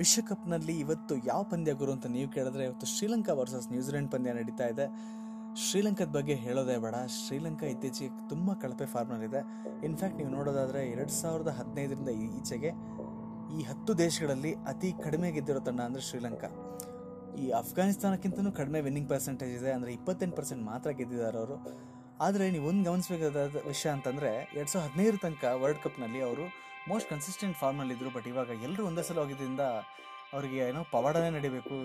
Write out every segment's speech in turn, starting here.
ವಿಶ್ವಕಪ್ನಲ್ಲಿ ಇವತ್ತು ಯಾವ ಪಂದ್ಯ ಗುರು ಅಂತ ನೀವು ಕೇಳಿದ್ರೆ ಇವತ್ತು ಶ್ರೀಲಂಕಾ ವರ್ಸಸ್ ನ್ಯೂಜಿಲೆಂಡ್ ಪಂದ್ಯ ನಡೀತಾ ಇದೆ. ಶ್ರೀಲಂಕಾದ ಬಗ್ಗೆ ಹೇಳೋದೇ ಬೇಡ. ಶ್ರೀಲಂಕಾ ಇತ್ತೀಚೆಗೆ ತುಂಬ ಕಳಪೆ ಫಾರ್ಮ್ನಲ್ಲಿದೆ ಇನ್ಫ್ಯಾಕ್ಟ್ ನೀವು ನೋಡೋದಾದರೆ ಎರಡು ಸಾವಿರದ ಹದಿನೈದರಿಂದ ಈಚೆಗೆ ಈ ಹತ್ತು ದೇಶಗಳಲ್ಲಿ ಅತಿ ಕಡಿಮೆ ಗೆದ್ದಿರೋ ತಂಡ ಅಂದರೆ ಶ್ರೀಲಂಕಾ. ಈ ಅಫ್ಘಾನಿಸ್ತಾನಕ್ಕಿಂತಲೂ ಕಡಿಮೆ ವಿನ್ನಿಂಗ್ ಪರ್ಸೆಂಟೇಜ್ ಇದೆ. ಅಂದರೆ ಇಪ್ಪತ್ತೆಂಟು ಪರ್ಸೆಂಟ್ ಮಾತ್ರ ಗೆದ್ದಿದ್ದಾರೆ ಅವರು. ಆದರೆ ನೀವು ಒಂದು ಗಮನಿಸಬೇಕಾದ ವಿಷಯ ಅಂತಂದರೆ ಎರಡು ಸಾವಿರದ ಹದಿನೈದು ತನಕ ವರ್ಲ್ಡ್ ಕಪ್ನಲ್ಲಿ ಅವರು ಮೋಸ್ಟ್ ಕನ್ಸಿಸ್ಟೆಂಟ್ ಫಾರ್ಮಲ್ಲಿದ್ದರು ಬಟ್ ಇವಾಗ ಎಲ್ಲರೂ ಒಂದೇ ಸಲ ಹೋಗಿದ್ದರಿಂದ ಅವರಿಗೆ ಏನೋ ಪವಾಡನೇ ನಡಿಬೇಕು.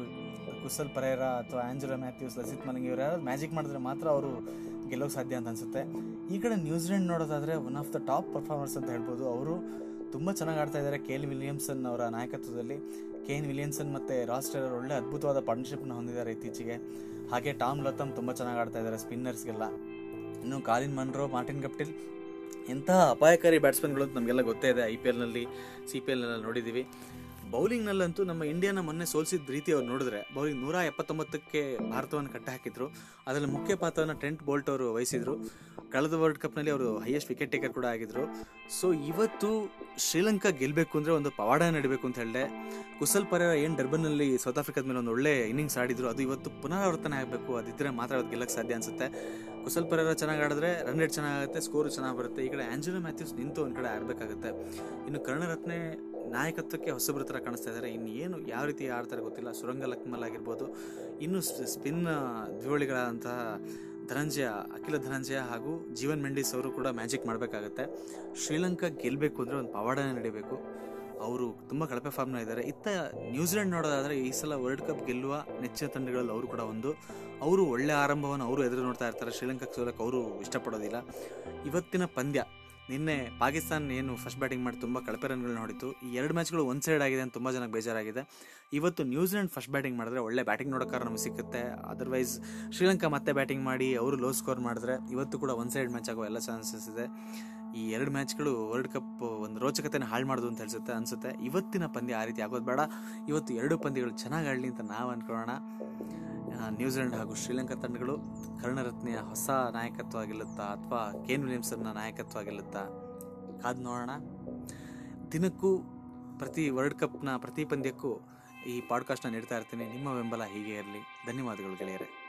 ಕುಸಲ್ ಪರೇರಾ ಅಥವಾ ಆಂಜಲೋ ಮ್ಯಾಥ್ಯೂಸ್, ಲಸಿತ್ ಮಲಂಗಿ ಇವರು ಯಾರಾದ್ರು ಮ್ಯಾಜಿಕ್ ಮಾಡಿದ್ರೆ ಮಾತ್ರ ಅವರು ಗೆಲ್ಲೋಕೆ ಸಾಧ್ಯ ಅಂತ ಅನಿಸುತ್ತೆ. ಈ ಕಡೆ ನ್ಯೂಜಿಲೆಂಡ್ ನೋಡೋದಾದರೆ one of the top performers ಅಂತ ಹೇಳ್ಬೋದು. ಅವರು ತುಂಬ ಚೆನ್ನಾಗಿ ಆಡ್ತಾ ಇದ್ದಾರೆ ಕೇಲ್ ವಿಲಿಯಮ್ಸನ್ ಅವರ ನಾಯಕತ್ವದಲ್ಲಿ. ಕೇನ್ ವಿಲಿಯಮ್ಸನ್ ಮತ್ತು ರಾಸ್ ಟೇಲರ್ ಒಳ್ಳೆ ಅದ್ಭುತವಾದ ಪಾರ್ಟ್ನರ್ಶಿಪ್ನ ಹೊಂದಿದ್ದಾರೆ ಇತ್ತೀಚೆಗೆ. ಹಾಗೆ ಟಾಮ್ ಲತಮ್ ತುಂಬ ಚೆನ್ನಾಗಿ ಆಡ್ತಾ ಇದ್ದಾರೆ ಸ್ಪಿನ್ನರ್ಸ್ಗೆಲ್ಲ ಇನ್ನು ಕಾಲಿನ್ ಮನ್ರೋ, ಮಾರ್ಟಿನ್ ಗಪ್ಟಿಲ್ ಇಂತಹ ಅಪಾಯಕಾರಿ ಬ್ಯಾಟ್ಸ್ಮನ್ಗಳು ಅಂತ ನಮಗೆಲ್ಲ ಗೊತ್ತೇ ಇದೆ ಐ ಪಿ ಎಲ್ನಲ್ಲಿ ಸಿ ಪಿ ಎಲ್ನಲ್ಲಿ ನೋಡಿದ್ದೀವಿ. ಬೌಲಿಂಗ್ನಲ್ಲಂತೂ ನಮ್ಮ ಇಂಡಿಯಾನ ಮೊನ್ನೆ ಸೋಲಿಸಿದ ರೀತಿ ಅವ್ರು ನೋಡಿದ್ರೆ, ಬೌಲಿಂಗ್ ನೂರ ಎಪ್ಪತ್ತೊಂಬತ್ತಕ್ಕೆ ಭಾರತವನ್ನು ಕಟ್ಟ ಹಾಕಿದ್ರು ಅದರಲ್ಲಿ ಮುಖ್ಯ ಪಾತ್ರವನ್ನು ಟೆಂಟ್ ಬೋಲ್ಟ್ ಅವರು ವಹಿಸಿದ್ರು. ಕಳೆದ ವರ್ಲ್ಡ್ ಕಪ್ನಲ್ಲಿ ಅವರು ಹೈಯೆಸ್ಟ್ ವಿಕೆಟ್ ಟೇಕರ್ ಕೂಡ ಆಗಿದ್ರು. ಸೊ ಇವತ್ತು ಶ್ರೀಲಂಕಾ ಗೆಲ್ಲಬೇಕು ಅಂದರೆ ಒಂದು ಪವಾಡ ನಡಿಬೇಕು ಅಂತ ಹೇಳಿದೆ. ಕುಸಲ್ ಪರೇರ ಏನು ಡರ್ಬನ್ನಲ್ಲಿ ಸೌತ್ ಆಫ್ರಿಕಾದ ಮೇಲೆ ಒಂದು ಒಳ್ಳೆ ಇನ್ನಿಂಗ್ಸ್ ಆಡಿದ್ರು, ಅದು ಇವತ್ತು ಪುನರಾವರ್ತನೆ ಆಗಬೇಕು ಅದಿದ್ದರೆ ಮಾತ್ರ ಅವತ್ತು ಗೆಲ್ಲಕ್ಕೆ ಸಾಧ್ಯ ಅನ್ಸುತ್ತೆ. ಕುಸಲ್ ಪರೇರ ಚೆನ್ನಾಗಿ ಆಡಿದ್ರೆ ರನ್ ರೇಟ್ ಚೆನ್ನಾಗುತ್ತೆ ಸ್ಕೋರು ಚೆನ್ನಾಗಿ ಬರುತ್ತೆ. ಈ ಕಡೆ ಆಂಜಲೋ ಮ್ಯಾಥ್ಯೂಸ್ ನಿಂತು ಒಂದು ಕಡೆ ಆಡಬೇಕಾಗುತ್ತೆ. ಇನ್ನು ಕರ್ಣರತ್ನೆ ನಾಯಕತ್ವಕ್ಕೆ ಹೊಸಬ್ರ ಥರ ಕಾಣಿಸ್ತಾ ಇದ್ದಾರೆ ಇನ್ನು ಏನು ಯಾವ ರೀತಿ ಆಡ್ತಾರೆ ಗೊತ್ತಿಲ್ಲ. ಸುರಂಗ ಲಕ್ಮಲ್ ಆಗಿರ್ಬೋದು, ಇನ್ನು ಸ್ಪಿನ್ ದ್ವಿವಳಿಗಳಾದಂತಹ ಧನಂಜಯ, ಅಖಿಲ ಧನಂಜಯ ಹಾಗೂ ಜೀವನ್ ಮೆಂಡಿಸ್ ಅವರು ಕೂಡ ಮ್ಯಾಜಿಕ್ ಮಾಡಬೇಕಾಗತ್ತೆ. ಶ್ರೀಲಂಕಾ ಗೆಲ್ಲಬೇಕು ಅಂದರೆ ಒಂದು ಪವಾಡನೇ ನಡೀಬೇಕು. ಅವರು ತುಂಬ ಕಳಪೆ ಫಾರ್ಮ್ನ ಇದ್ದಾರೆ. ಇತ್ತ ನ್ಯೂಜಿಲೆಂಡ್ ನೋಡೋದಾದರೆ ಈ ಸಲ ವರ್ಲ್ಡ್ ಕಪ್ ಗೆಲ್ಲುವ ನೆಚ್ಚಿನ ತಂಡಗಳಲ್ಲಿ ಅವರು ಕೂಡ ಒಂದು. ಅವರು ಒಳ್ಳೆ ಆರಂಭವನ್ನು ಅವರು ಎದುರು ನೋಡ್ತಾ ಇರ್ತಾರೆ. ಶ್ರೀಲಂಕಾಕ್ಕೆ ಸೋಲಕ್ಕೆ ಅವರು ಇಷ್ಟಪಡೋದಿಲ್ಲ. ಇವತ್ತಿನ ಪಂದ್ಯ ನಿನ್ನೆ ಪಾಕಿಸ್ತಾನ ಏನು ಫಸ್ಟ್ ಬ್ಯಾಟಿಂಗ್ ಮಾಡಿ ತುಂಬ ಕಳಪೆ ರನ್ಗಳನ್ನ ಹೊಡಿತು. ಈ ಎರಡು ಮ್ಯಾಚ್ಗಳು ಒಂದು ಸೈಡ್ ಆಗಿದೆ ಅಂತ ತುಂಬ ಜನಕ್ಕೆ ಬೇಜಾರಾಗಿದೆ. ಇವತ್ತು ನ್ಯೂಜಿಲೆಂಡ್ ಫಸ್ಟ್ ಬ್ಯಾಟಿಂಗ್ ಮಾಡಿದ್ರೆ ಒಳ್ಳೆ ಬ್ಯಾಟಿಂಗ್ ನೋಡೋಕ್ಕಾರ ನಮಗೆ ಸಿಗುತ್ತೆ ಅದರ್ವೈಸ್ ಶ್ರೀಲಂಕಾ ಮತ್ತೆ ಬ್ಯಾಟಿಂಗ್ ಮಾಡಿ ಅವರು ಲೋ ಸ್ಕೋರ್ ಮಾಡಿದ್ರೆ ಇವತ್ತು ಕೂಡ ಒಂದು ಸೈಡ್ ಮ್ಯಾಚ್ ಆಗೋ ಎಲ್ಲ ಚಾನ್ಸಸ್ ಇದೆ. ಈ ಎರಡು ಮ್ಯಾಚ್ಗಳು ವರ್ಲ್ಡ್ ಕಪ್ ಒಂದು ರೋಚಕತೆನ ಹಾಳು ಮಾಡೋದು ಅಂತ ಅನ್ಸುತ್ತೆ ಅನ್ಸುತ್ತೆ. ಇವತ್ತಿನ ಪಂದ್ಯ ಆ ರೀತಿ ಆಗೋದು ಬೇಡ. ಇವತ್ತು ಎರಡು ಪಂದ್ಯಗಳು ಚೆನ್ನಾಗಿ ಆಡಲಿ ಅಂತ ನಾವು ಅನ್ಕೊಳ್ಳೋಣ. ನ್ಯೂಜಿಲೆಂಡ್ ಹಾಗೂ ಶ್ರೀಲಂಕಾ ತಂಡಗಳು ಕರ್ಣರತ್ನೆಯ ಹೊಸ ನಾಯಕತ್ವ ಗೆಲ್ಲುತ್ತಾ ಅಥವಾ ಕೇನ್ ವಿಲಿಯಮ್ಸನ್ನ ನಾಯಕತ್ವ ಗೆಲ್ಲುತ್ತಾ ಕಾದು ನೋಡೋಣ. ದಿನಕ್ಕೂ ಪ್ರತಿ ವರ್ಲ್ಡ್ ಕಪ್ನ ಪ್ರತಿ ಪಂದ್ಯಕ್ಕೂ ಈ ಪಾಡ್ಕಾಸ್ಟ್ನ ನೀಡ್ತಾ ಇರ್ತೀನಿ. ನಿಮ್ಮ ಬೆಂಬಲ ಹೀಗೆ ಇರಲಿ. ಧನ್ಯವಾದಗಳು ಗೆಳೆಯರೆ.